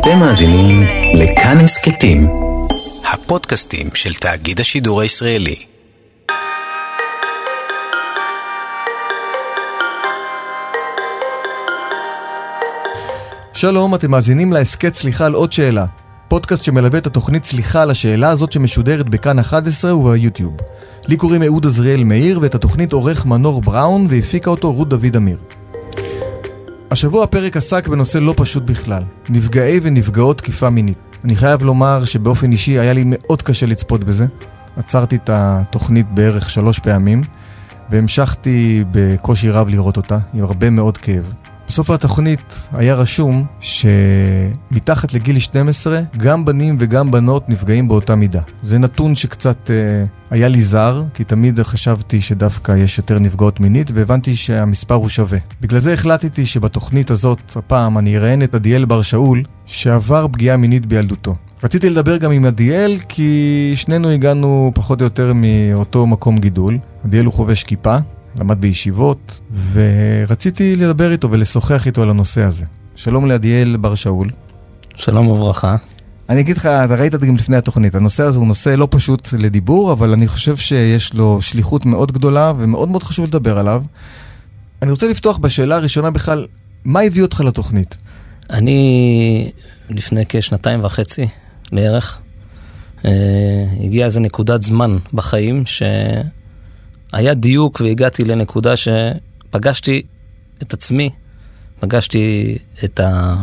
אתם מאזינים לכאן הסכתים, הפודקאסטים של תאגיד השידור הישראלי. שלום, אתם מאזינים להסכת סליחה על עוד שאלה. פודקאסט שמלווה את התוכנית סליחה על השאלה הזאת שמשודרת בכאן 11 וביוטיוב. לי קוראים אהוד עזריאל מאיר, ואת התוכנית עורך מנור בראון, והפיקה אותו רות דוד אמיר. השבוע הפרק עסק בנושא לא פשוט בכלל, נפגעי ונפגעות תקיפה מינית. אני חייב לומר שבאופן אישי היה לי מאוד קשה לצפות בזה. עצרתי את התוכנית בערך שלוש פעמים, והמשכתי בקושי רב לראות אותה, עם הרבה מאוד כאב. בסוף התוכנית היה רשום שמתחת לגיל 12, גם בנים וגם בנות נפגעים באותה מידה. זה נתון שקצת אה, היה לי זר, כי תמיד חשבתי שדווקא יש יותר נפגעות מינית, והבנתי שהמספר הוא שווה. בגלל זה החלטתי שבתוכנית הזאת, הפעם, אני אראיין את עדיאל בר שאול, שעבר פגיעה מינית בילדותו. רציתי לדבר גם עם עדיאל, כי שנינו הגענו פחות או יותר מאותו מקום גידול. עדיאל הוא חובש כיפה, למד בישיבות, ורציתי לדבר איתו ולשוחח איתו על הנושא הזה. שלום לעדיאל בר שאול. שלום וברכה. אני אגיד לך, אתה ראית את זה גם לפני התוכנית, הנושא הזה הוא נושא לא פשוט לדיבור, אבל אני חושב שיש לו שליחות מאוד גדולה ומאוד מאוד חשוב לדבר עליו. אני רוצה לפתוח בשאלה הראשונה בכלל, מה הביא אותך לתוכנית? אני לפני כשנתיים וחצי בערך, אה, הגיעה איזה נקודת זמן בחיים שהיה דיוק והגעתי לנקודה שפגשתי את עצמי, פגשתי את ה...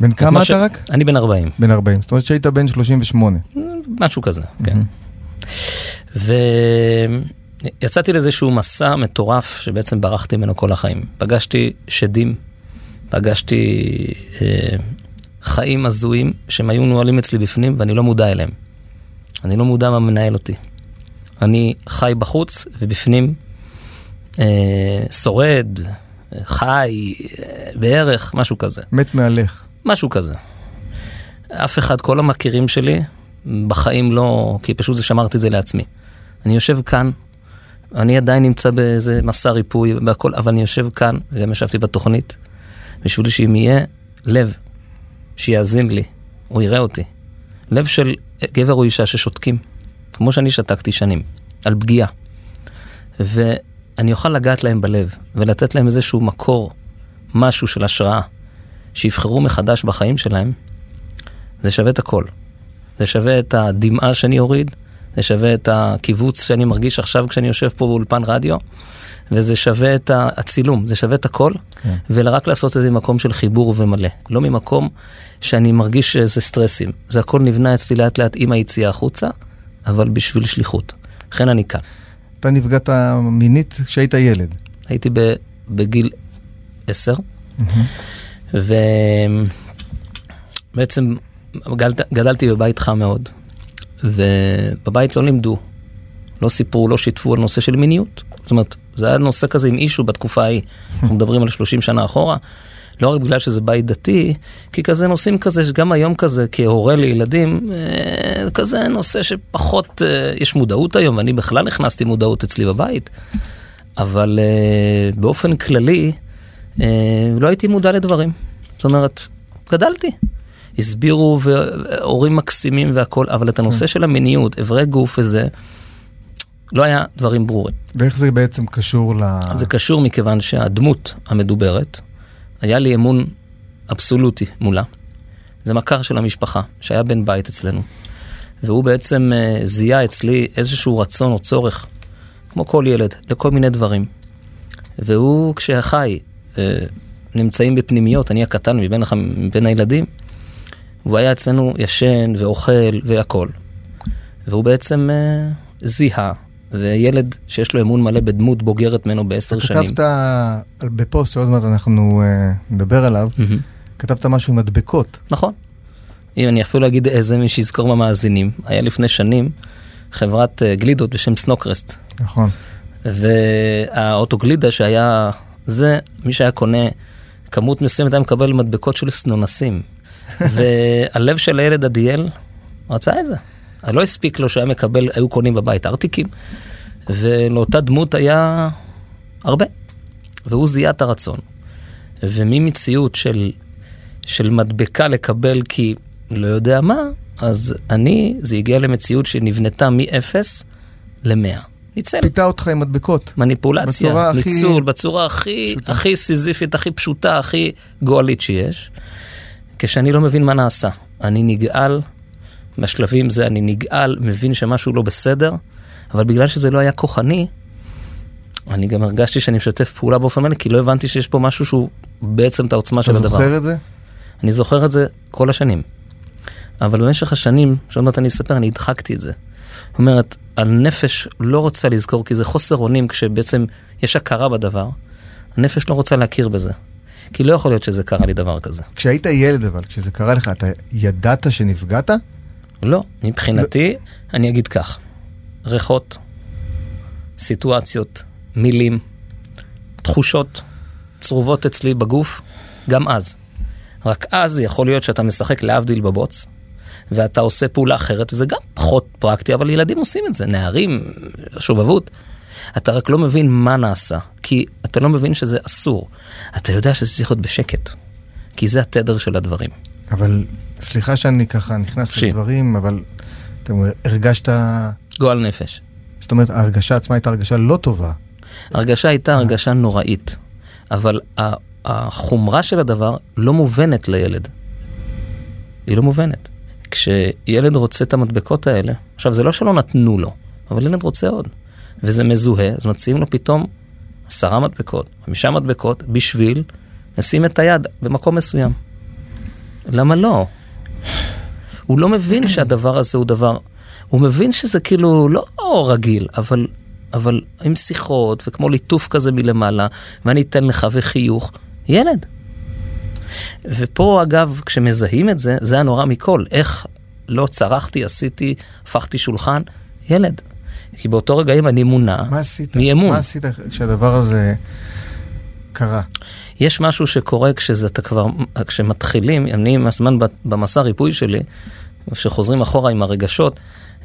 בן כמה אתה ש... רק? אני בן 40. בן 40, זאת אומרת שהיית בן 38. משהו כזה, כן. ויצאתי לאיזשהו מסע מטורף שבעצם ברחתי ממנו כל החיים. פגשתי שדים, פגשתי אה, חיים הזויים שהם היו נועלים אצלי בפנים ואני לא מודע אליהם. אני לא מודע מה מנהל אותי. אני חי בחוץ ובפנים אה, שורד, חי, אה, בערך, משהו כזה. מת מהלך. משהו כזה. אף אחד, כל המכירים שלי, בחיים לא, כי פשוט זה שמרתי את זה לעצמי. אני יושב כאן, אני עדיין נמצא באיזה מסע ריפוי והכל, אבל אני יושב כאן, וגם ישבתי בתוכנית, בשביל שאם יהיה לב שיאזין לי, או יראה אותי, לב של גבר או אישה ששותקים, כמו שאני שתקתי שנים, על פגיעה, ואני אוכל לגעת להם בלב, ולתת להם איזשהו מקור, משהו של השראה, שיבחרו מחדש בחיים שלהם, זה שווה את הכל. זה שווה את הדמעה שאני אוריד, זה שווה את הקיבוץ שאני מרגיש עכשיו כשאני יושב פה באולפן רדיו, וזה שווה את הצילום, זה שווה את הכל, כן. ורק לעשות את זה ממקום של חיבור ומלא. לא ממקום שאני מרגיש איזה סטרסים. זה הכל נבנה אצלי לאט לאט עם היציאה החוצה, אבל בשביל שליחות. לכן אני כאן. אתה נפגעת מינית כשהיית ילד. הייתי בגיל עשר. Mm-hmm. ובעצם גדלת, גדלתי בבית חם מאוד, ובבית לא לימדו, לא סיפרו, לא שיתפו על נושא של מיניות. זאת אומרת, זה היה נושא כזה עם אישו בתקופה ההיא, אנחנו מדברים על 30 שנה אחורה. לא רק בגלל שזה בית דתי, כי כזה נושאים כזה, גם היום כזה, כהורה לילדים, אה, כזה נושא שפחות, אה, יש מודעות היום, ואני בכלל הכנסתי מודעות אצלי בבית, אבל אה, באופן כללי, לא הייתי מודע לדברים. זאת אומרת, גדלתי. הסבירו, והורים מקסימים והכול, אבל את הנושא של המיניות, אברי גוף וזה, לא היה דברים ברורים. ואיך זה בעצם קשור ל... זה קשור מכיוון שהדמות המדוברת, היה לי אמון אבסולוטי מולה. זה מכר של המשפחה, שהיה בן בית אצלנו. והוא בעצם uh, זיהה אצלי איזשהו רצון או צורך, כמו כל ילד, לכל מיני דברים. והוא, כשאחיי uh, נמצאים בפנימיות, אני הקטן מבין, מבין הילדים, והוא היה אצלנו ישן ואוכל והכול. והוא בעצם uh, זיהה וילד שיש לו אמון מלא בדמות בוגרת ממנו בעשר שנים. כתבת בפוסט שעוד מעט אנחנו uh, נדבר עליו, mm-hmm. כתבת משהו עם מדבקות. נכון. אם אני אפילו אגיד איזה מי שיזכור במאזינים, היה לפני שנים חברת uh, גלידות בשם סנוקרסט. נכון. והאוטוגלידה שהיה זה, מי שהיה קונה כמות מסוימת היה מקבל מדבקות של סנונסים. והלב של הילד עדיאל רצה את זה. לא הספיק לו שהיה מקבל, היו קונים בבית ארטיקים, ולאותה דמות היה הרבה. והוא זיהה את הרצון. וממציאות של של מדבקה לקבל כי לא יודע מה, אז אני, זה הגיע למציאות שנבנתה מ-0 ל-100. ניצל. פיתה אותך עם מדבקות. מניפולציה, בצורה הכי- ניצול, בצורה הכי, פשוטה. הכי סיזיפית, הכי פשוטה, הכי גועלית שיש. כשאני לא מבין מה נעשה, אני נגעל, בשלבים זה אני נגעל, מבין שמשהו לא בסדר, אבל בגלל שזה לא היה כוחני, אני גם הרגשתי שאני משתף פעולה באופן מלא, כי לא הבנתי שיש פה משהו שהוא בעצם את העוצמה אתה של הדבר. זוכר את זה? אני זוכר את זה כל השנים. אבל במשך השנים, שעוד מעט אני אספר, אני הדחקתי את זה. זאת אומרת, הנפש לא רוצה לזכור, כי זה חוסר אונים כשבעצם יש הכרה בדבר. הנפש לא רוצה להכיר בזה. כי לא יכול להיות שזה קרה לי דבר כזה. כשהיית ילד אבל, כשזה קרה לך, אתה ידעת שנפגעת? לא, מבחינתי, אני אגיד כך, ריחות, סיטואציות, מילים, תחושות צרובות אצלי בגוף, גם אז. רק אז יכול להיות שאתה משחק להבדיל בבוץ, ואתה עושה פעולה אחרת, וזה גם פחות פרקטי, אבל ילדים עושים את זה, נערים, שובבות. אתה רק לא מבין מה נעשה, כי אתה לא מבין שזה אסור. אתה יודע שזה צריך להיות בשקט, כי זה התדר של הדברים. אבל, סליחה שאני ככה נכנס תקשיב. לדברים, אבל אתה אומר, הרגשת... גועל נפש. זאת אומרת, ההרגשה עצמה הייתה הרגשה לא טובה. ההרגשה הייתה הרגשה נוראית, אבל החומרה של הדבר לא מובנת לילד. היא לא מובנת. כשילד רוצה את המדבקות האלה, עכשיו זה לא שלא נתנו לו, אבל ילד רוצה עוד. וזה מזוהה, אז מציעים לו פתאום עשרה מדבקות, חמישה מדבקות, בשביל לשים את היד במקום מסוים. למה לא? הוא לא מבין שהדבר הזה הוא דבר, הוא מבין שזה כאילו לא רגיל, אבל, אבל עם שיחות וכמו ליטוף כזה מלמעלה, ואני אתן לך וחיוך, ילד. ופה אגב, כשמזהים את זה, זה הנורא מכל. איך לא צרחתי, עשיתי, הפכתי שולחן, ילד. כי באותו רגעים אני מונע מה עשית? מאמון. מה עשית כשהדבר הזה קרה? יש משהו שקורה כשזה אתה כבר, כשמתחילים, אני עם הזמן במסע ריפוי שלי, כשחוזרים אחורה עם הרגשות,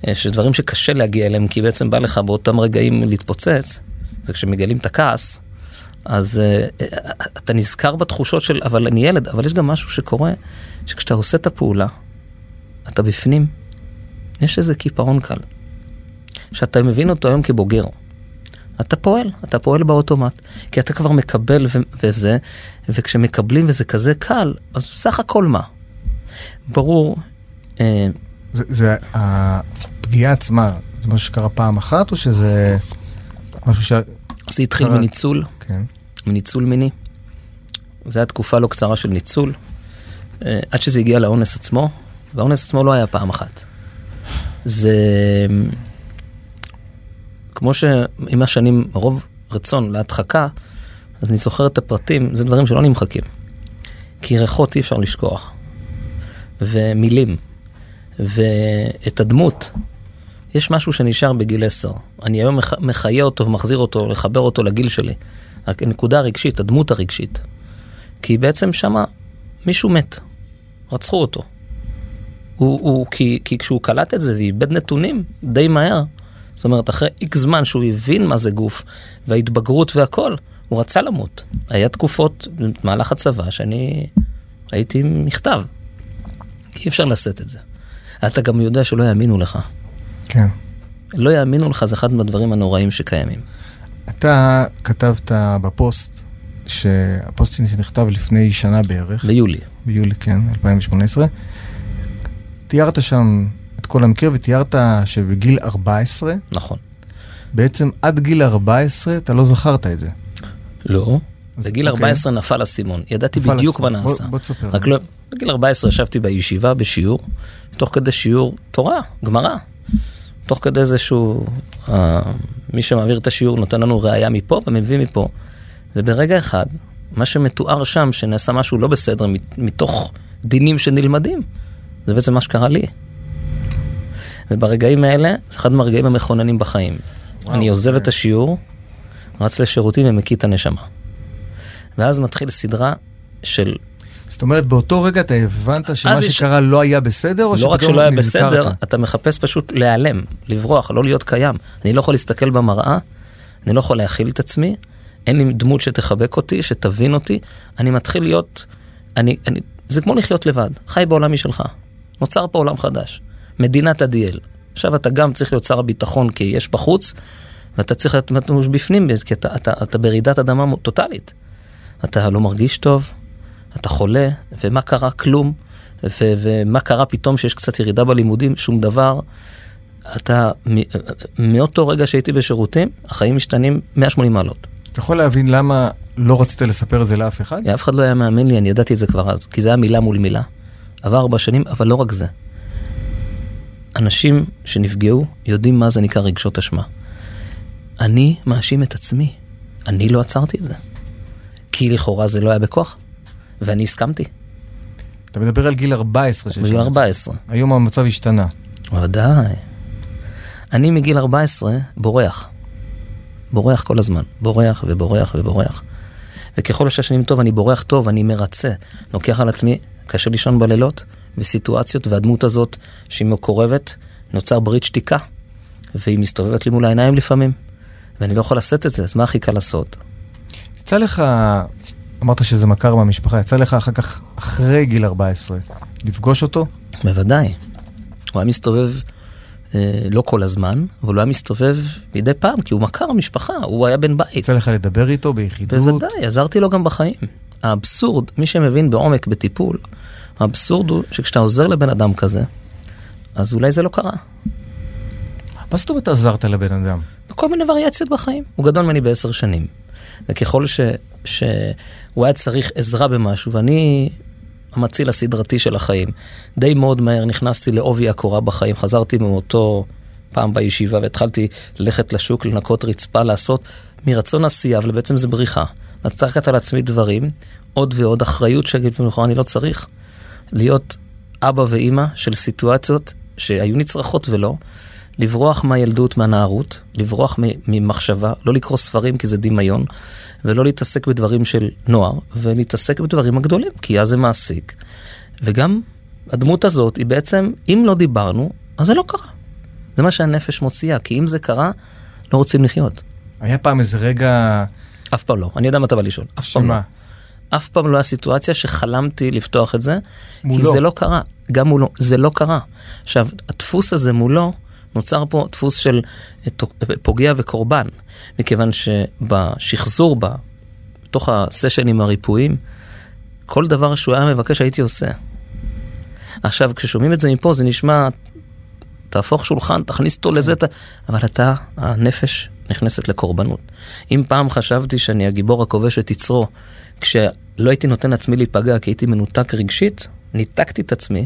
אה, שדברים שקשה להגיע אליהם, כי בעצם בא לך באותם רגעים להתפוצץ, זה כשמגלים את הכעס, אז אה, אתה נזכר בתחושות של, אבל אני ילד, אבל יש גם משהו שקורה, שכשאתה עושה את הפעולה, אתה בפנים, יש איזה קיפאון קל, שאתה מבין אותו היום כבוגר. אתה פועל, אתה פועל באוטומט, כי אתה כבר מקבל ו- וזה, וכשמקבלים וזה כזה קל, אז סך הכל מה? ברור, אה, זה, זה הפגיעה עצמה, זה משהו שקרה פעם אחת, או שזה משהו ש... זה התחיל קרה. מניצול, כן. מניצול מיני. זו הייתה תקופה לא קצרה של ניצול, אה, עד שזה הגיע לאונס עצמו, והאונס עצמו לא היה פעם אחת. זה כמו שעם השנים רוב רצון להדחקה, אז אני זוכר את הפרטים, זה דברים שלא נמחקים. כי ריחות אי אפשר לשכוח, ומילים, ואת הדמות. יש משהו שנשאר בגיל 10. אני היום מח- מחיה אותו ומחזיר אותו, לחבר אותו לגיל שלי. הנקודה הרגשית, הדמות הרגשית. כי בעצם שמה מישהו מת, רצחו אותו. הוא, הוא, כי, כי כשהוא קלט את זה ואיבד נתונים די מהר, זאת אומרת, אחרי איקס זמן שהוא הבין מה זה גוף, וההתבגרות והכל, הוא רצה למות. היה תקופות במהלך הצבא שאני הייתי עם מכתב. אי אפשר לשאת את זה. אתה גם יודע שלא יאמינו לך. כן. לא יאמינו לך, זה אחד מהדברים הנוראים שקיימים. אתה כתבת בפוסט, שהפוסט שנכתב לפני שנה בערך, ביולי. ביולי, כן, 2018, תיארת שם כל המקרה ותיארת שבגיל 14, נכון. בעצם עד גיל 14 אתה לא זכרת את זה. לא. בגיל אוקיי. 14 נפל אסימון. ידעתי נפל בדיוק מה. נעשה. בוא- בוא תספר. רק לא, בגיל 14 ישבתי בישיבה בשיעור, תוך כדי שיעור תורה, גמרא. תוך כדי זה שהוא, אה, מי שמעביר את השיעור נותן לנו ראייה מפה ומביא מפה. וברגע אחד, מה שמתואר שם, שנעשה משהו לא בסדר מת- מתוך דינים שנלמדים, זה בעצם מה שקרה לי. וברגעים האלה, זה אחד מהרגעים המכוננים בחיים. וואו, אני עוזב זה- את השיעור, רץ לשירותים ומקיא את הנשמה. ואז מתחיל סדרה של זאת אומרת, באותו רגע אתה הבנת שמה יש- שקרה לא היה בסדר, או לא רק שפתאום שלא היה נזכרת? בסדר, אתה מחפש פשוט להיעלם, לברוח, לא להיות קיים. אני לא יכול להסתכל במראה, אני לא יכול להכיל את עצמי, אין לי דמות שתחבק אותי, שתבין אותי, אני מתחיל להיות, אני, אני זה כמו לחיות לבד, חי בעולם משלך. נוצר פה עולם חדש, מדינת עדיאל. עכשיו אתה גם צריך להיות שר הביטחון כי יש בחוץ, ואתה צריך להיות מתמוש בפנים, כי אתה, אתה, אתה ברעידת אדמה טוטאלית. אתה לא מרגיש טוב, אתה חולה, ומה קרה? כלום. ו- ומה קרה פתאום שיש קצת ירידה בלימודים? שום דבר. אתה, מאותו רגע שהייתי בשירותים, החיים משתנים 180 מעלות. אתה יכול להבין למה לא רצית לספר את זה לאף אחד? אף אחד לא היה מאמין לי, אני ידעתי את זה כבר אז, כי זה היה מילה מול מילה. עבר ארבע שנים, אבל לא רק זה. אנשים שנפגעו יודעים מה זה נקרא רגשות אשמה. אני מאשים את עצמי. אני לא עצרתי את זה. כי לכאורה זה לא היה בכוח, ואני הסכמתי. אתה מדבר על גיל 14. בגיל 14. היום המצב השתנה. ודאי. אני מגיל 14 בורח. בורח כל הזמן. בורח ובורח ובורח. וככל שהשנים טוב, אני בורח טוב, אני מרצה. לוקח על עצמי, קשה לישון בלילות, וסיטואציות, והדמות הזאת, שהיא מקורבת, נוצר ברית שתיקה, והיא מסתובבת לי מול העיניים לפעמים, ואני לא יכול לשאת את זה, אז מה הכי קל לעשות? יצא לך, אמרת שזה מכר מהמשפחה, יצא לך אחר כך, אחרי גיל 14, לפגוש אותו? בוודאי. הוא היה מסתובב אה, לא כל הזמן, אבל הוא היה מסתובב מדי פעם, כי הוא מכר המשפחה, הוא היה בן בית. יצא לך לדבר איתו ביחידות? בוודאי, עזרתי לו גם בחיים. האבסורד, מי שמבין בעומק בטיפול, האבסורד הוא שכשאתה עוזר לבן אדם כזה, אז אולי זה לא קרה. מה זאת אומרת עזרת לבן אדם? בכל מיני וריאציות בחיים. הוא גדול ממני בעשר שנים. וככל ש, שהוא היה צריך עזרה במשהו, ואני המציל הסדרתי של החיים, די מאוד מהר נכנסתי לעובי הקורה בחיים, חזרתי מאותו פעם בישיבה והתחלתי ללכת לשוק, לנקות רצפה, לעשות מרצון עשייה, אבל בעצם זה בריחה. לקחת על עצמי דברים, עוד ועוד אחריות שאגיד במלחמה אני לא צריך. להיות אבא ואימא של סיטואציות שהיו נצרכות ולא, לברוח מהילדות, מהנערות, לברוח ממחשבה, לא לקרוא ספרים כי זה דמיון, ולא להתעסק בדברים של נוער, ולהתעסק בדברים הגדולים, כי אז זה מעסיק. וגם הדמות הזאת היא בעצם, אם לא דיברנו, אז זה לא קרה. זה מה שהנפש מוציאה, כי אם זה קרה, לא רוצים לחיות. היה פעם איזה רגע... אף פעם לא. אני יודע מה אתה בא לשאול. אף? פעם לא. אף פעם לא היה סיטואציה שחלמתי לפתוח את זה, מולו. כי זה לא קרה. גם מולו, זה לא קרה. עכשיו, הדפוס הזה מולו, נוצר פה דפוס של פוגע וקורבן, מכיוון שבשחזור, בתוך הסשנים הריפויים, כל דבר שהוא היה מבקש הייתי עושה. עכשיו, כששומעים את זה מפה, זה נשמע, תהפוך שולחן, תכניס אותו לזה, אבל אתה, הנפש נכנסת לקורבנות. אם פעם חשבתי שאני הגיבור הכובש את יצרו, כשלא הייתי נותן לעצמי להיפגע כי הייתי מנותק רגשית, ניתקתי את עצמי,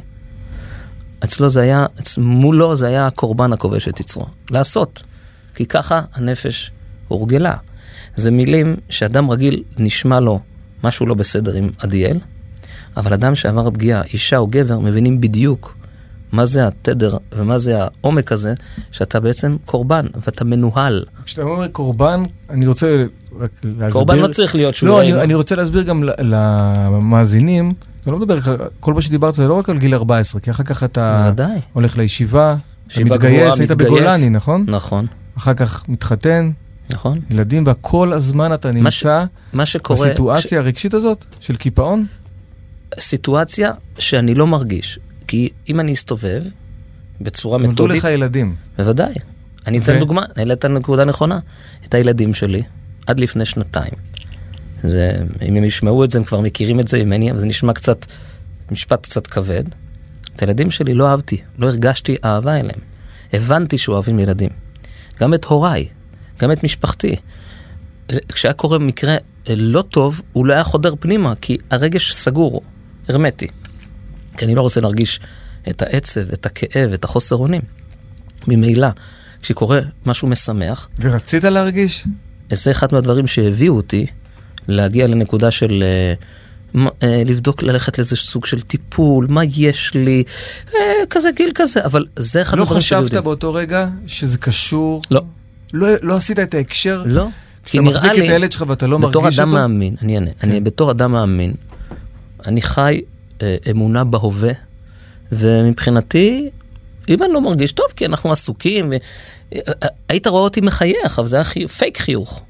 אצלו זה היה, מולו זה היה הקורבן הכובש את יצרו. לעשות. כי ככה הנפש הורגלה. זה מילים שאדם רגיל נשמע לו משהו לא בסדר עם עדיאל, אבל אדם שעבר פגיעה, אישה או גבר, מבינים בדיוק מה זה התדר ומה זה העומק הזה, שאתה בעצם קורבן ואתה מנוהל. כשאתה אומר קורבן, אני רוצה רק להסביר... קורבן לא צריך להיות שהוא... לא, אני, אני רוצה להסביר גם למאזינים. אני לא מדבר, כל מה שדיברת זה לא רק על גיל 14, כי אחר כך אתה בוודאי. הולך לישיבה, אתה מתגייס, היית. בגולני, נכון? נכון, אחר כך מתחתן, נכון. ילדים, וכל הזמן אתה מה ש- נמצא מה שקורה... בסיטואציה הרגשית הזאת של קיפאון? סיטואציה שאני לא מרגיש. כי אם אני אסתובב בצורה נולדו מתודית... לך ילדים. בוודאי. אני ו- אתן דוגמה, העלית נקודה נכונה. את הילדים שלי, עד לפני שנתיים. זה, אם הם ישמעו את זה, הם כבר מכירים את זה ממני, אבל זה נשמע קצת, משפט קצת כבד. את הילדים שלי לא אהבתי, לא הרגשתי אהבה אליהם. הבנתי שאוהבים ילדים. גם את הוריי, גם את משפחתי. כשהיה קורה מקרה לא טוב, הוא לא היה חודר פנימה, כי הרגש סגור, הרמטי. כי אני לא רוצה להרגיש את העצב, את הכאב, את החוסר אונים. ממילא, כשקורה משהו משמח, ורצית להרגיש? זה אחד מהדברים שהביאו אותי להגיע לנקודה של אה, אה, לבדוק, ללכת לאיזה סוג של טיפול, מה יש לי, אה, כזה גיל כזה, אבל זה אחד לא הדברים שהביאו חשבת אותי. באותו רגע שזה קשור? לא, לא, לא עשית את ההקשר? לא. כי כשאתה מחזיק את הילד שלך ואתה לא בתור מרגיש אדם אותו? מאמין, אני אענה, אני בתור אדם מאמין, אני חי אמונה בהווה, ומבחינתי, אם אני לא מרגיש טוב, כי אנחנו עסוקים, ו... אה, היית רואה אותי מחייך, אבל זה היה חי... פייק חיוך.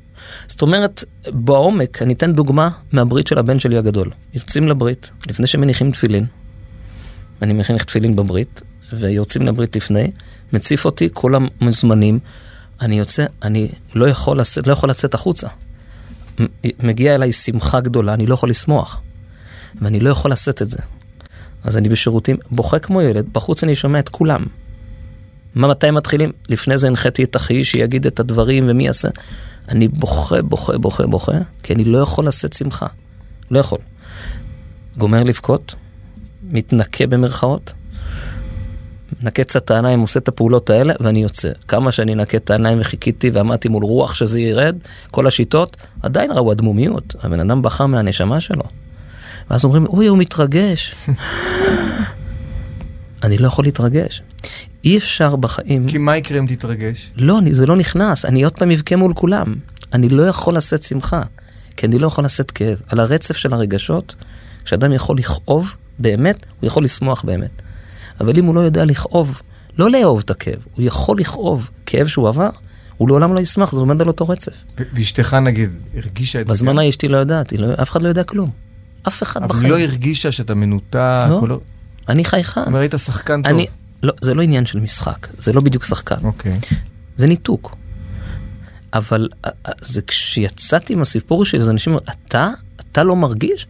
זאת אומרת, בעומק, אני אתן דוגמה מהברית של הבן שלי הגדול. יוצאים לברית, לפני שמניחים תפילין, אני מניח תפילין בברית, ויוצאים לברית לפני, מציף אותי כל המוזמנים, אני יוצא, אני לא יכול, לצאת, לא יכול לצאת החוצה. מגיעה אליי שמחה גדולה, אני לא יכול לשמוח. ואני לא יכול לשאת את זה. אז אני בשירותים, בוכה כמו ילד, בחוץ אני שומע את כולם. מה, מתי מתחילים? לפני זה הנחיתי את אחי שיגיד את הדברים ומי יעשה. אני בוכה, בוכה, בוכה, בוכה, כי אני לא יכול לשאת שמחה. לא יכול. גומר לבכות, מתנקה במרכאות, נקה קצת את העיניים, עושה את הפעולות האלה, ואני יוצא. כמה שאני נקה את העיניים וחיכיתי ועמדתי מול רוח שזה ירד, כל השיטות, עדיין ראו הדמומיות. הבן אדם בכה מהנשמה שלו. ואז אומרים, אוי, הוא מתרגש. אני לא יכול להתרגש. אי אפשר בחיים... כי מה יקרה אם תתרגש? לא, זה לא נכנס, אני עוד פעם אבכה מול כולם. אני לא יכול לשאת שמחה, כי אני לא יכול לשאת כאב. על הרצף של הרגשות, כשאדם יכול לכאוב באמת, הוא יכול לשמוח באמת. אבל אם הוא לא יודע לכאוב, לא לאהוב את הכאב, הוא יכול לכאוב כאב שהוא עבר, הוא לעולם לא ישמח, זה עומד על אותו רצף. ואשתך נגיד, הרגישה את זה? בזמן האשתי לא יודעת, לא, אף אחד לא יודע כלום. אף אחד בחיים. אבל לא הרגישה שאתה מנותק? לא, לא... אני חייכן. אומר, היית שחקן טוב. אני, לא, זה לא עניין של משחק, זה לא בדיוק שחקן. אוקיי. זה ניתוק. אבל אה, אה, זה כשיצאתי עם הסיפור שלי, אז אנשים אומרים, אתה? אתה לא מרגיש?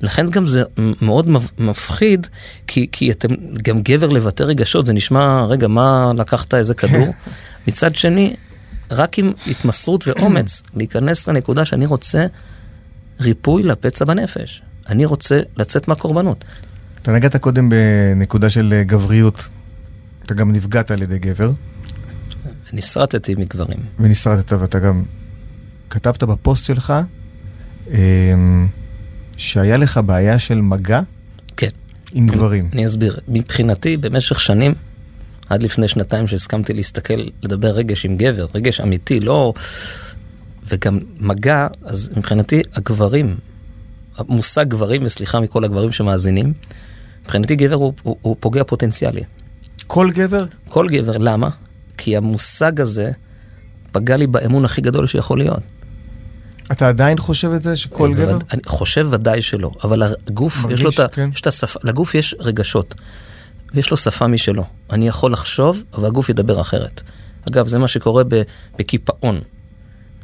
לכן גם זה מאוד מפחיד, כי, כי אתם, גם גבר לבטא רגשות, זה נשמע, רגע, מה לקחת איזה כדור? מצד שני, רק עם התמסרות ואומץ, להיכנס לנקודה שאני רוצה ריפוי לפצע בנפש. אני רוצה לצאת מהקורבנות. אתה נגעת קודם בנקודה של אה, גבריות. אתה גם נפגעת על ידי גבר. נסרטתי מגברים. ונסרטת, ואתה גם כתבת בפוסט שלך אמ, שהיה לך בעיה של מגע? כן. עם גברים. אני אסביר. מבחינתי, במשך שנים, עד לפני שנתיים שהסכמתי להסתכל, לדבר רגש עם גבר, רגש אמיתי, לא... וגם מגע, אז מבחינתי הגברים, המושג גברים, וסליחה מכל הגברים שמאזינים, מבחינתי גבר הוא, הוא, הוא פוגע פוטנציאלי. כל גבר? כל גבר, למה? כי המושג הזה פגע לי באמון הכי גדול שיכול להיות. אתה עדיין חושב את זה, שכל אה, גבר? אני חושב ודאי שלא, אבל הגוף, מרגיש, יש לו כן. את השפה, לגוף יש רגשות, ויש לו שפה משלו. אני יכול לחשוב, אבל הגוף ידבר אחרת. אגב, זה מה שקורה בקיפאון,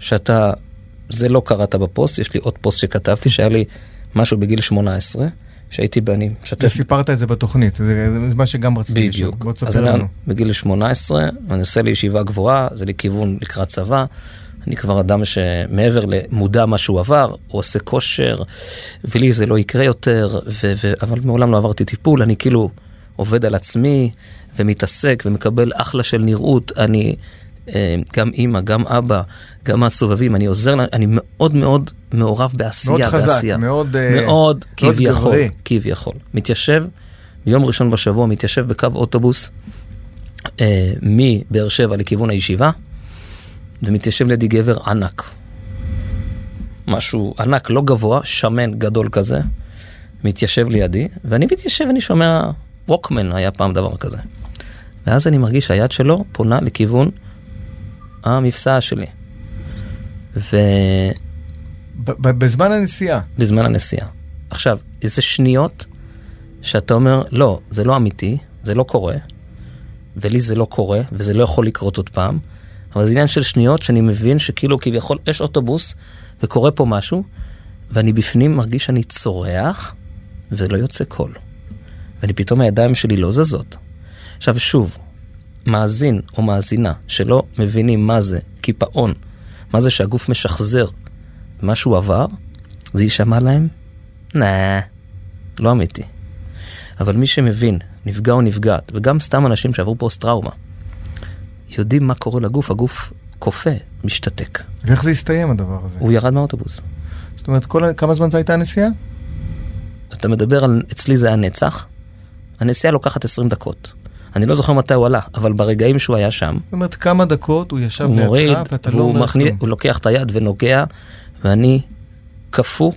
שאתה, זה לא קראת בפוסט, יש לי עוד פוסט שכתבתי, שהיה לי משהו בגיל 18, שהייתי ואני משתף. סיפרת את זה בתוכנית, זה, זה מה שגם רציתי לשאול. בדיוק. בוא תספר לנו. אני בגיל 18, אני עושה לי ישיבה גבוהה, זה לכיוון לקראת צבא. אני כבר אדם שמעבר למודע מה שהוא עבר, הוא עושה כושר, ולי זה לא יקרה יותר, ו- ו- אבל מעולם לא עברתי טיפול, אני כאילו עובד על עצמי ומתעסק ומקבל אחלה של נראות. אני גם אימא, גם אבא, גם הסובבים, אני עוזר, אני מאוד מאוד מעורב בעשייה, מאוד חזק, בעשייה. מאוד, אה, מאוד כביכול, כביכול. מתיישב, ביום ראשון בשבוע מתיישב בקו אוטובוס אה, מבאר שבע לכיוון הישיבה, ומתיישב לידי גבר ענק. משהו ענק, לא גבוה, שמן, גדול כזה, מתיישב לידי, ואני מתיישב ואני שומע, ווקמן היה פעם דבר כזה. ואז אני מרגיש שהיד שלו פונה לכיוון המפסע שלי. ו... בזמן הנסיעה. בזמן הנסיעה. עכשיו, איזה שניות שאתה אומר, לא, זה לא אמיתי, זה לא קורה, ולי זה לא קורה, וזה לא יכול לקרות עוד פעם, אבל זה עניין של שניות שאני מבין שכאילו כביכול יש אוטובוס וקורה פה משהו, ואני בפנים מרגיש שאני צורח ולא יוצא קול. ואני פתאום הידיים שלי לא זזות. עכשיו שוב, מאזין או מאזינה שלא מבינים מה זה קיפאון, מה זה שהגוף משחזר מה שהוא עבר, זה יישמע להם? נה, לא אמיתי. אבל מי שמבין, נפגע או נפגעת, וגם סתם אנשים שעברו פוסט טראומה, יודעים מה קורה לגוף, הגוף קופא, משתתק. ואיך זה הסתיים הדבר הזה? הוא ירד מהאוטובוס. זאת אומרת, כל, כמה זמן זו הייתה הנסיעה? אתה מדבר על, אצלי זה היה נצח, הנסיעה לוקחת 20 דקות. אני לא זוכר מתי הוא עלה, אבל ברגעים שהוא היה שם... זאת אומרת, כמה דקות הוא ישב לידך ואתה לא אומר מכניס, הוא לוקח את היד ונוגע, ואני קפוא,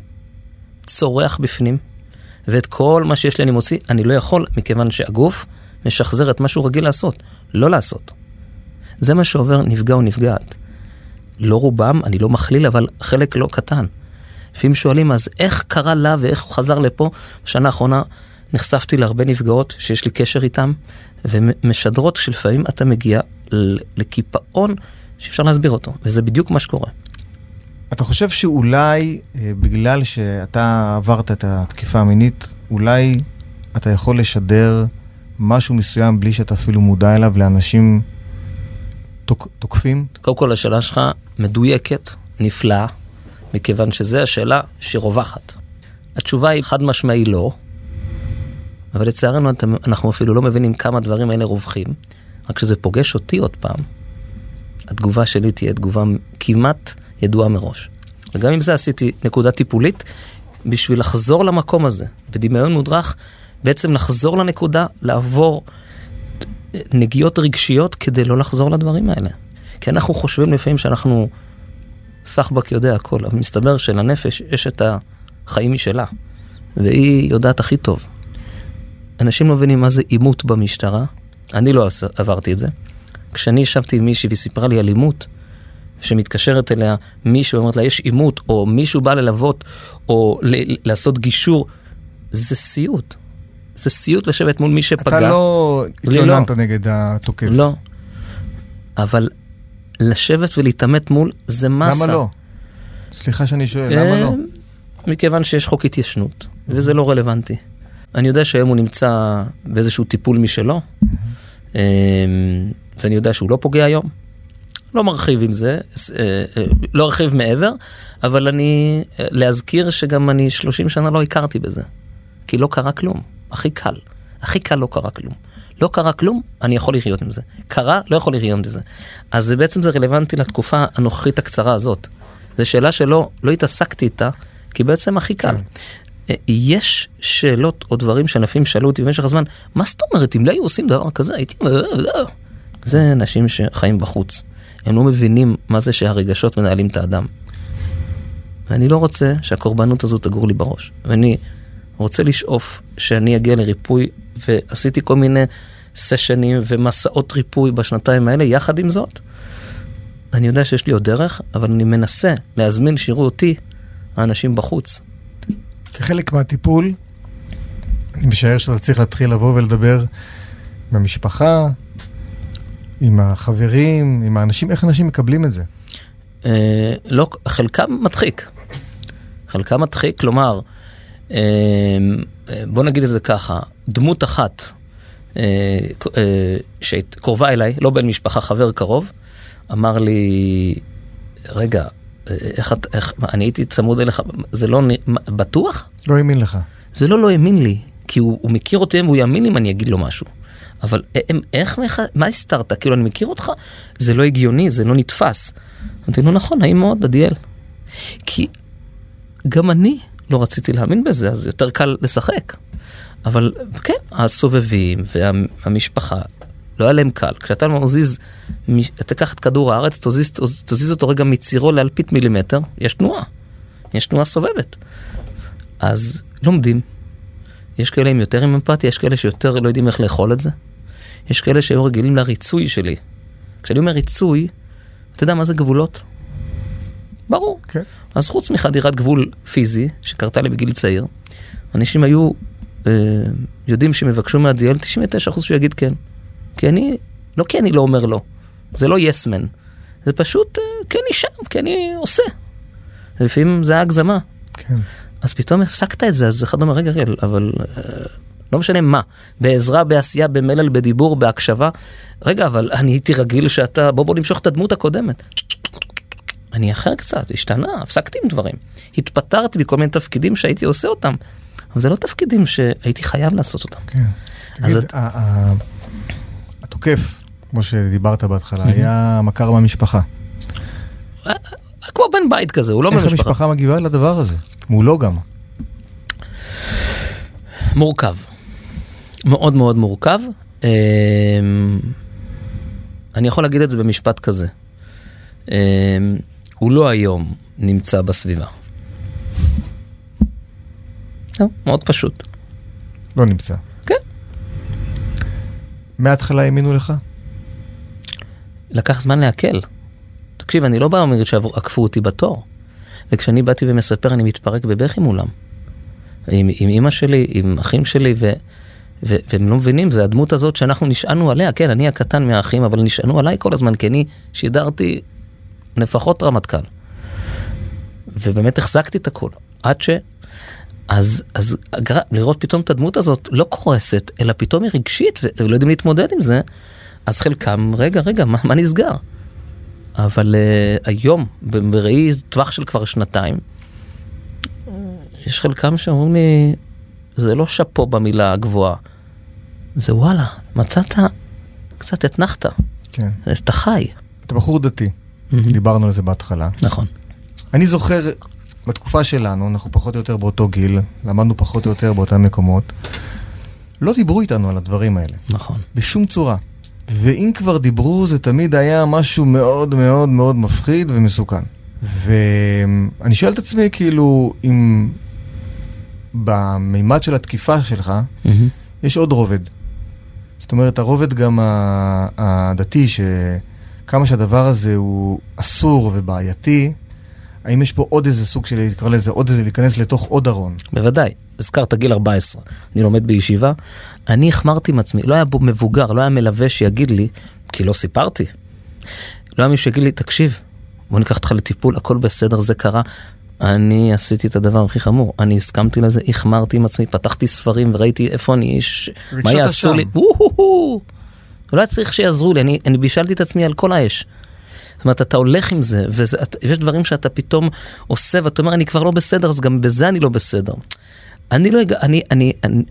צורח בפנים, ואת כל מה שיש לי אני מוציא, אני לא יכול, מכיוון שהגוף משחזר את מה שהוא רגיל לעשות, לא לעשות. זה מה שעובר נפגע או נפגעת. לא רובם, אני לא מכליל, אבל חלק לא קטן. לפעמים שואלים, אז איך קרה לה ואיך הוא חזר לפה? בשנה האחרונה נחשפתי להרבה נפגעות שיש לי קשר איתן, ומשדרות שלפעמים אתה מגיע לקיפאון שאפשר להסביר אותו, וזה בדיוק מה שקורה. אתה חושב שאולי אה, בגלל שאתה עברת את התקיפה המינית, אולי אתה יכול לשדר משהו מסוים בלי שאתה אפילו מודע אליו לאנשים תוק, תוקפים? קודם כל השאלה שלך מדויקת, נפלאה, מכיוון שזו השאלה שרווחת. התשובה היא חד משמעי לא, אבל לצערנו אנחנו אפילו לא מבינים כמה הדברים האלה רווחים, רק כשזה פוגש אותי עוד פעם, התגובה שלי תהיה תגובה כמעט ידועה מראש. וגם עם זה עשיתי נקודה טיפולית בשביל לחזור למקום הזה, בדמיון מודרך, בעצם לחזור לנקודה, לעבור נגיעות רגשיות כדי לא לחזור לדברים האלה. כי אנחנו חושבים לפעמים שאנחנו, סחבק יודע הכל, אבל מסתבר שלנפש יש את החיים משלה, והיא יודעת הכי טוב. אנשים לא מבינים מה זה עימות במשטרה, אני לא עברתי את זה. כשאני ישבתי עם מישהי והיא סיפרה לי על עימות, שמתקשרת אליה מישהו ואומרת לה יש עימות, או מישהו בא ללוות, או ל- לעשות גישור, זה סיוט. זה סיוט לשבת מול מי שפגע. אתה לא התלוננת לא. נגד התוקף. לא. אבל לשבת ולהתעמת מול זה מסה. למה לא? סליחה שאני שואל, למה לא? אה, מכיוון שיש חוק התיישנות, וזה לא רלוונטי. אני יודע שהיום הוא נמצא באיזשהו טיפול משלו, אמ, ואני יודע שהוא לא פוגע היום. לא מרחיב עם זה, אה, אה, לא ארחיב מעבר, אבל אני, להזכיר שגם אני 30 שנה לא הכרתי בזה. כי לא קרה כלום. הכי קל. הכי קל לא קרה כלום. לא קרה כלום, אני יכול לחיות עם זה. קרה, לא יכול לחיות עם זה. אז זה בעצם זה רלוונטי לתקופה הנוכחית הקצרה הזאת. זו שאלה שלא לא התעסקתי איתה, כי בעצם הכי קל. אה, יש שאלות או דברים שענפים שאלו אותי במשך הזמן, מה זאת אומרת, אם לא היו עושים דבר כזה, הייתי... זה אנשים שחיים בחוץ. הם לא מבינים מה זה שהרגשות מנהלים את האדם. ואני לא רוצה שהקורבנות הזו תגור לי בראש. ואני רוצה לשאוף שאני אגיע לריפוי, ועשיתי כל מיני סשנים ומסעות ריפוי בשנתיים האלה. יחד עם זאת, אני יודע שיש לי עוד דרך, אבל אני מנסה להזמין שיראו אותי, האנשים בחוץ. כחלק מהטיפול, אני משער שאתה צריך להתחיל לבוא ולדבר עם המשפחה, עם החברים, עם האנשים, איך אנשים מקבלים את זה? אה, לא, חלקם מדחיק. חלקם מדחיק, כלומר, אה, בוא נגיד את זה ככה, דמות אחת אה, שקרובה אליי, לא בן משפחה, חבר קרוב, אמר לי, רגע, איך את, איך, מה, אני הייתי צמוד אליך, זה לא, בטוח? לא האמין לך. זה לא לא האמין לי, כי הוא, הוא מכיר אותי והוא יאמין לי אם אני אגיד לו משהו. אבל הם, איך, מה הסתרת? כאילו, אני מכיר אותך? זה לא הגיוני, זה לא נתפס. אמרתי לו, נכון, נעים מאוד, עדיאל. כי גם אני לא רציתי להאמין בזה, אז יותר קל לשחק. אבל כן, הסובבים והמשפחה, לא היה להם קל. כשאתה מזיז, תיקח את כדור הארץ, תזיז, תזיז אותו רגע מצירו לאלפית מילימטר, יש תנועה. יש תנועה סובבת. אז לומדים. יש כאלה עם יותר עם אמפתיה, יש כאלה שיותר לא יודעים איך לאכול את זה. יש כאלה שהיו רגילים לריצוי שלי. כשאני אומר ריצוי, אתה יודע מה זה גבולות? ברור. כן. Okay. אז חוץ מחדירת גבול פיזי, שקרתה לי בגיל צעיר, אנשים היו אה, יודעים שהם יבקשו מהדיאל 99% שהוא יגיד כן. כי אני, לא כי אני לא אומר לא, זה לא יסמן, זה פשוט אה, כי אני שם, כי אני עושה. לפעמים זה הגזמה. כן. אז פתאום הפסקת את זה, אז אחד אומר, רגע, רגע, אבל אה, לא משנה מה, בעזרה, בעשייה, במלל, בדיבור, בהקשבה. רגע, אבל אני הייתי רגיל שאתה, בוא בוא נמשוך את הדמות הקודמת. אני אחר קצת, השתנה, הפסקתי עם דברים. התפטרתי מכל מיני תפקידים שהייתי עושה אותם, אבל זה לא תפקידים שהייתי חייב לעשות אותם. כן. תגיד, את... התוקף, כמו שדיברת בהתחלה, היה מכר במשפחה. אה, כמו בן בית כזה, הוא לא במשפחה. איך המשפחה מגיבה לדבר הזה? מולו גם. מורכב. מאוד מאוד מורכב. אמ, אני יכול להגיד את זה במשפט כזה. אמ, הוא לא היום נמצא בסביבה. מאוד פשוט. לא נמצא. מההתחלה האמינו לך? לקח זמן לעכל. תקשיב, אני לא בא ואומר שעקפו אותי בתור. וכשאני באתי ומספר, אני מתפרק בבכי מולם. עם, עם אימא שלי, עם אחים שלי, ו, ו, והם לא מבינים, זה הדמות הזאת שאנחנו נשענו עליה. כן, אני הקטן מהאחים, אבל נשענו עליי כל הזמן, כי אני שידרתי לפחות רמטכ"ל. ובאמת החזקתי את הכל. עד אז, אז לראות פתאום את הדמות הזאת לא קורסת, אלא פתאום היא רגשית ולא יודעים להתמודד עם זה, אז חלקם, רגע, רגע, מה, מה נסגר? אבל uh, היום, בראי טווח של כבר שנתיים, יש חלקם שאומרים לי, זה לא שאפו במילה הגבוהה, זה וואלה, מצאת, קצת התנחת. כן. אתה חי. אתה בחור דתי, mm-hmm. דיברנו על זה בהתחלה. נכון. אני זוכר, בתקופה שלנו, אנחנו פחות או יותר באותו גיל, למדנו פחות או יותר באותם מקומות, לא דיברו איתנו על הדברים האלה. נכון. בשום צורה. ואם כבר דיברו, זה תמיד היה משהו מאוד מאוד מאוד מפחיד ומסוכן. ואני שואל את עצמי, כאילו, אם במימד של התקיפה שלך, mm-hmm. יש עוד רובד. זאת אומרת, הרובד גם הדתי, שכמה שהדבר הזה הוא אסור ובעייתי, האם יש פה עוד איזה סוג של, נקרא לזה, עוד איזה, להיכנס לתוך עוד ארון? בוודאי. הזכרת גיל 14, אני לומד בישיבה, אני החמרתי עם עצמי, לא היה בו מבוגר, לא היה מלווה שיגיד לי, כי לא סיפרתי. לא היה מי שיגיד לי, תקשיב, בוא ניקח אותך לטיפול, הכל בסדר, זה קרה. אני עשיתי את הדבר הכי חמור, אני הסכמתי לזה, החמרתי עם עצמי, פתחתי ספרים וראיתי איפה אני, איש, מה יעשו לי. לא היה צריך שיעזרו לי, אני, אני בישלתי את עצמי על כל האש. זאת אומרת, אתה הולך עם זה, ויש דברים שאתה פתאום עושה, ואתה אומר, אני כבר לא בסדר, אז גם בזה אני לא בסדר. אני לא, אני, אני, אני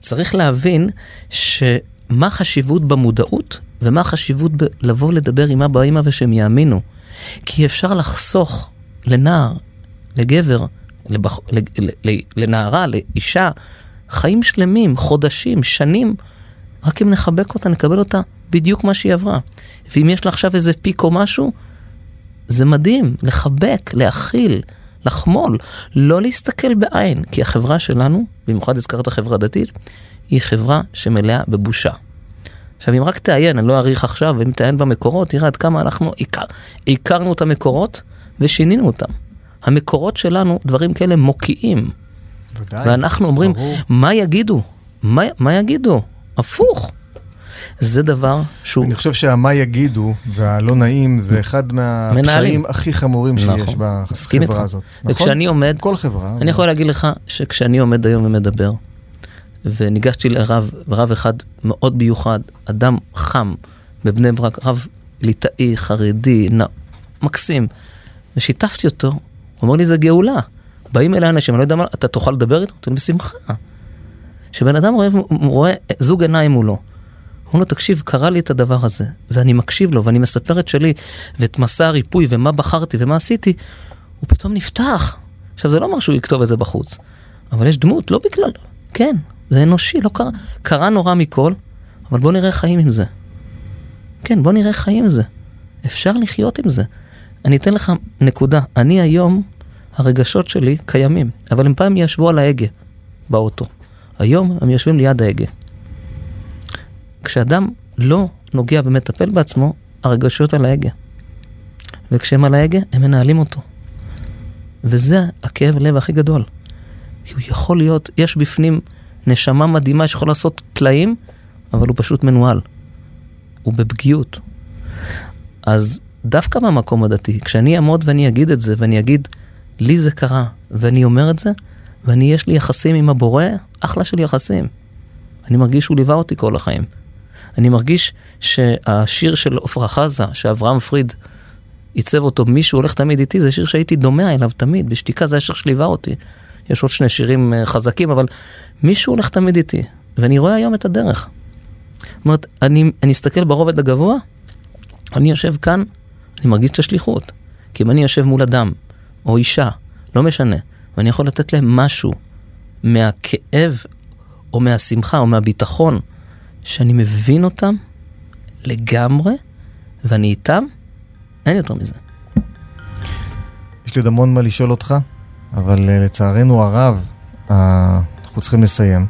צריך להבין שמה החשיבות במודעות ומה החשיבות בלבוא לדבר עם אבא ואמא ושהם יאמינו. כי אפשר לחסוך לנער, לגבר, לבח, לנערה, לאישה, חיים שלמים, חודשים, שנים, רק אם נחבק אותה, נקבל אותה בדיוק מה שהיא עברה. ואם יש לה עכשיו איזה פיק או משהו, זה מדהים, לחבק, להכיל, לחמול, לא להסתכל בעין, כי החברה שלנו, במיוחד הזכרת חברה דתית, היא חברה שמלאה בבושה. עכשיו, אם רק תעיין, אני לא אאריך עכשיו, אם תעיין במקורות, תראה עד כמה אנחנו עיקר, עיקרנו את המקורות ושינינו אותם. המקורות שלנו, דברים כאלה מוקיעים. ודאי, ואנחנו אומרים, ברור. מה יגידו? מה, מה יגידו? הפוך. זה דבר שהוא... אני חושב שהמה יגידו והלא נעים זה אחד מהפשעים הכי חמורים שיש נכון. בחברה הזאת. נכון? וכשאני עומד... כל חברה. אני יכול להגיד לך שכשאני עומד היום ומדבר, וניגשתי לרב, רב אחד מאוד מיוחד, אדם חם בבני ברק, רב ליטאי, חרדי, נ... מקסים, ושיתפתי אותו, הוא אומר לי, זה גאולה. באים אליי אנשים, אני לא יודע מה, אתה תוכל לדבר איתו? אני בשמחה. כשבן אדם רואה, רואה זוג עיניים מולו, אומר לו, תקשיב, קרה לי את הדבר הזה, ואני מקשיב לו, ואני מספר את שלי, ואת מסע הריפוי, ומה בחרתי, ומה עשיתי, הוא פתאום נפתח. עכשיו, זה לא אומר שהוא יכתוב את זה בחוץ, אבל יש דמות, לא בגלל, כן, זה אנושי, לא קרה, קרה נורא מכל, אבל בוא נראה חיים עם זה. כן, בוא נראה חיים עם זה. אפשר לחיות עם זה. אני אתן לך נקודה. אני היום, הרגשות שלי קיימים, אבל הם פעם ישבו על ההגה באוטו. היום הם יושבים ליד ההגה. כשאדם לא נוגע ומטפל בעצמו, הרגשות על ההגה. וכשהם על ההגה, הם מנהלים אותו. וזה הכאב לב הכי גדול. הוא יכול להיות, יש בפנים נשמה מדהימה שיכול לעשות פלאים, אבל הוא פשוט מנוהל. הוא בפגיעות. אז דווקא מהמקום הדתי, כשאני אעמוד ואני אגיד את זה, ואני אגיד, לי זה קרה, ואני אומר את זה, ואני יש לי יחסים עם הבורא, אחלה של יחסים. אני מרגיש שהוא ליווה אותי כל החיים. אני מרגיש שהשיר של עפרה חזה, שאברהם פריד עיצב אותו, מישהו הולך תמיד איתי, זה שיר שהייתי דומע אליו תמיד, בשתיקה זה השיר שליווה אותי. יש עוד שני שירים אה, חזקים, אבל מישהו הולך תמיד איתי, ואני רואה היום את הדרך. זאת אומרת, אני, אני אסתכל ברובד הגבוה, אני יושב כאן, אני מרגיש את השליחות. כי אם אני יושב מול אדם, או אישה, לא משנה, ואני יכול לתת להם משהו מהכאב, או מהשמחה, או מהביטחון, שאני מבין אותם לגמרי, ואני איתם, אין יותר מזה. יש לי עוד המון מה לשאול אותך, אבל uh, לצערנו הרב, uh, אנחנו צריכים לסיים.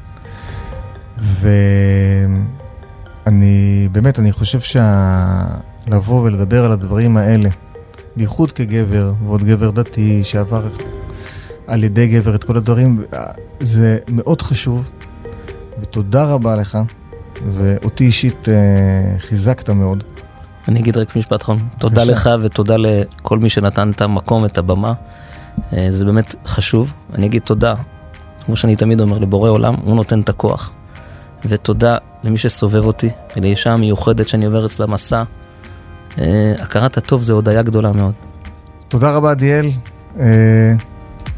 ואני, באמת, אני חושב שלבוא ולדבר על הדברים האלה, בייחוד כגבר, ועוד גבר דתי שעבר על ידי גבר את כל הדברים, זה מאוד חשוב, ותודה רבה לך, ואותי אישית אה, חיזקת מאוד. אני אגיד רק משפט אחרון. תודה לך ותודה לכל מי שנתן את המקום, את הבמה. אה, זה באמת חשוב. אני אגיד תודה, כמו שאני תמיד אומר, לבורא עולם, הוא נותן את הכוח. ותודה למי שסובב אותי, ולאישה המיוחדת שאני עובר אצלה מסע. אה, הכרת הטוב זה הודיה גדולה מאוד. תודה רבה, עדיאל.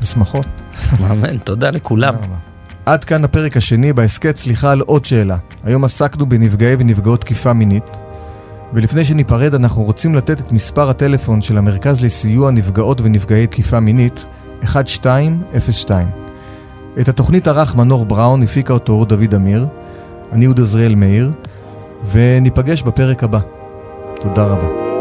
בשמחות. אמן, תודה לכולם. עד כאן הפרק השני בהסכת סליחה על עוד שאלה. היום עסקנו בנפגעי ונפגעות תקיפה מינית. ולפני שניפרד, אנחנו רוצים לתת את מספר הטלפון של המרכז לסיוע נפגעות ונפגעי תקיפה מינית, 1202. את התוכנית ערך מנור בראון, הפיקה אותו דוד אמיר, אני יהודה זריאל מאיר, וניפגש בפרק הבא. תודה רבה.